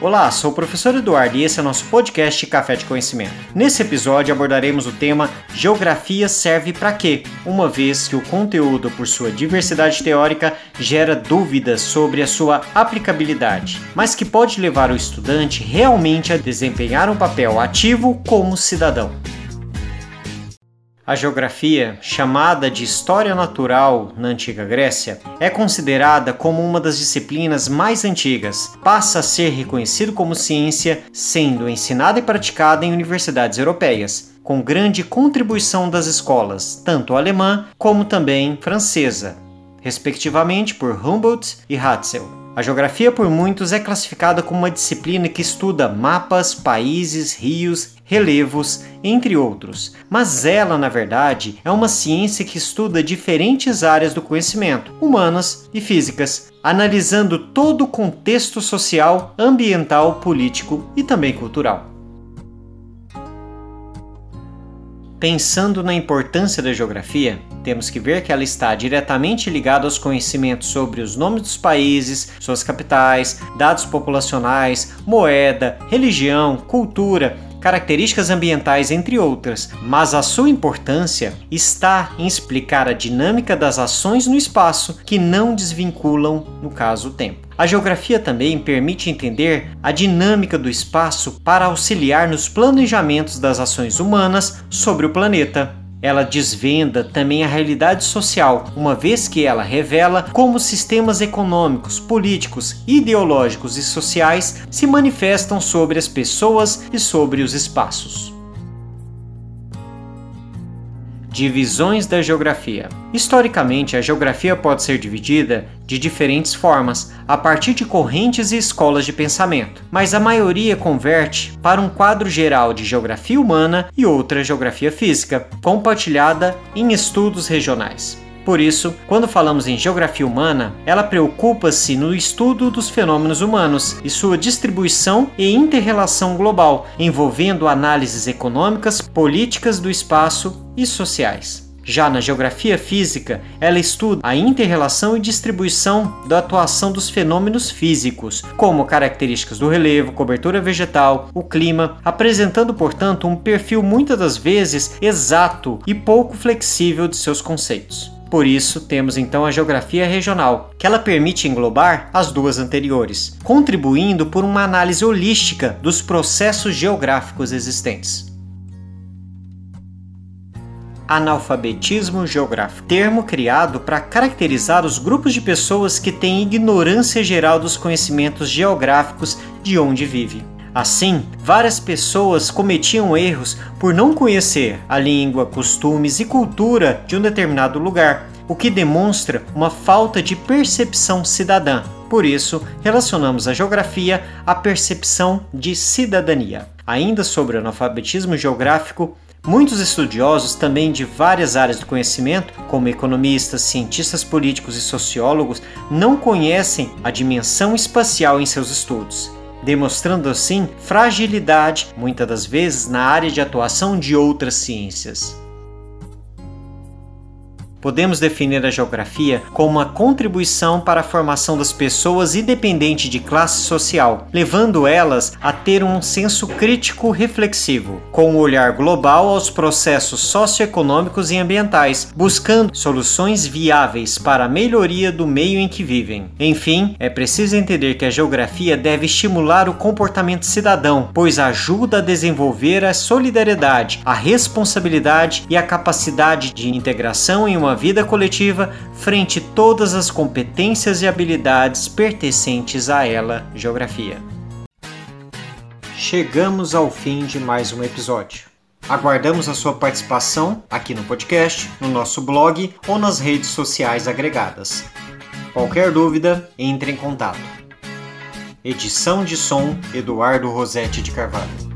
Olá, sou o professor Eduardo e esse é nosso podcast Café de Conhecimento. Nesse episódio abordaremos o tema Geografia serve para quê? Uma vez que o conteúdo, por sua diversidade teórica, gera dúvidas sobre a sua aplicabilidade, mas que pode levar o estudante realmente a desempenhar um papel ativo como cidadão. A geografia, chamada de História Natural na antiga Grécia, é considerada como uma das disciplinas mais antigas. Passa a ser reconhecido como ciência, sendo ensinada e praticada em universidades europeias, com grande contribuição das escolas, tanto alemã como também francesa, respectivamente por Humboldt e Hatzel. A geografia, por muitos, é classificada como uma disciplina que estuda mapas, países, rios, relevos, entre outros. Mas ela, na verdade, é uma ciência que estuda diferentes áreas do conhecimento, humanas e físicas, analisando todo o contexto social, ambiental, político e também cultural. Pensando na importância da geografia, temos que ver que ela está diretamente ligada aos conhecimentos sobre os nomes dos países, suas capitais, dados populacionais, moeda, religião, cultura, características ambientais, entre outras, mas a sua importância está em explicar a dinâmica das ações no espaço que não desvinculam, no caso, o tempo. A geografia também permite entender a dinâmica do espaço para auxiliar nos planejamentos das ações humanas sobre o planeta. Ela desvenda também a realidade social, uma vez que ela revela como sistemas econômicos, políticos, ideológicos e sociais se manifestam sobre as pessoas e sobre os espaços. Divisões da geografia. Historicamente, a geografia pode ser dividida de diferentes formas, a partir de correntes e escolas de pensamento, mas a maioria converte para um quadro geral de geografia humana e outra geografia física, compartilhada em estudos regionais. Por isso, quando falamos em geografia humana, ela preocupa-se no estudo dos fenômenos humanos e sua distribuição e interrelação global, envolvendo análises econômicas, políticas do espaço e sociais. Já na geografia física, ela estuda a interrelação e distribuição da atuação dos fenômenos físicos, como características do relevo, cobertura vegetal, o clima, apresentando, portanto, um perfil muitas das vezes exato e pouco flexível de seus conceitos. Por isso, temos então a geografia regional, que ela permite englobar as duas anteriores, contribuindo por uma análise holística dos processos geográficos existentes. Analfabetismo geográfico termo criado para caracterizar os grupos de pessoas que têm ignorância geral dos conhecimentos geográficos de onde vive. Assim, várias pessoas cometiam erros por não conhecer a língua, costumes e cultura de um determinado lugar, o que demonstra uma falta de percepção cidadã. Por isso, relacionamos a geografia à percepção de cidadania. Ainda sobre o analfabetismo geográfico, Muitos estudiosos, também de várias áreas do conhecimento, como economistas, cientistas políticos e sociólogos, não conhecem a dimensão espacial em seus estudos demonstrando assim fragilidade, muitas das vezes, na área de atuação de outras ciências. Podemos definir a geografia como uma contribuição para a formação das pessoas independente de classe social, levando elas a ter um senso crítico reflexivo, com um olhar global aos processos socioeconômicos e ambientais, buscando soluções viáveis para a melhoria do meio em que vivem. Enfim, é preciso entender que a geografia deve estimular o comportamento cidadão, pois ajuda a desenvolver a solidariedade, a responsabilidade e a capacidade de integração em uma uma vida coletiva frente todas as competências e habilidades pertencentes a ela, geografia. Chegamos ao fim de mais um episódio. Aguardamos a sua participação aqui no podcast, no nosso blog ou nas redes sociais agregadas. Qualquer dúvida, entre em contato. Edição de som Eduardo Rosetti de Carvalho.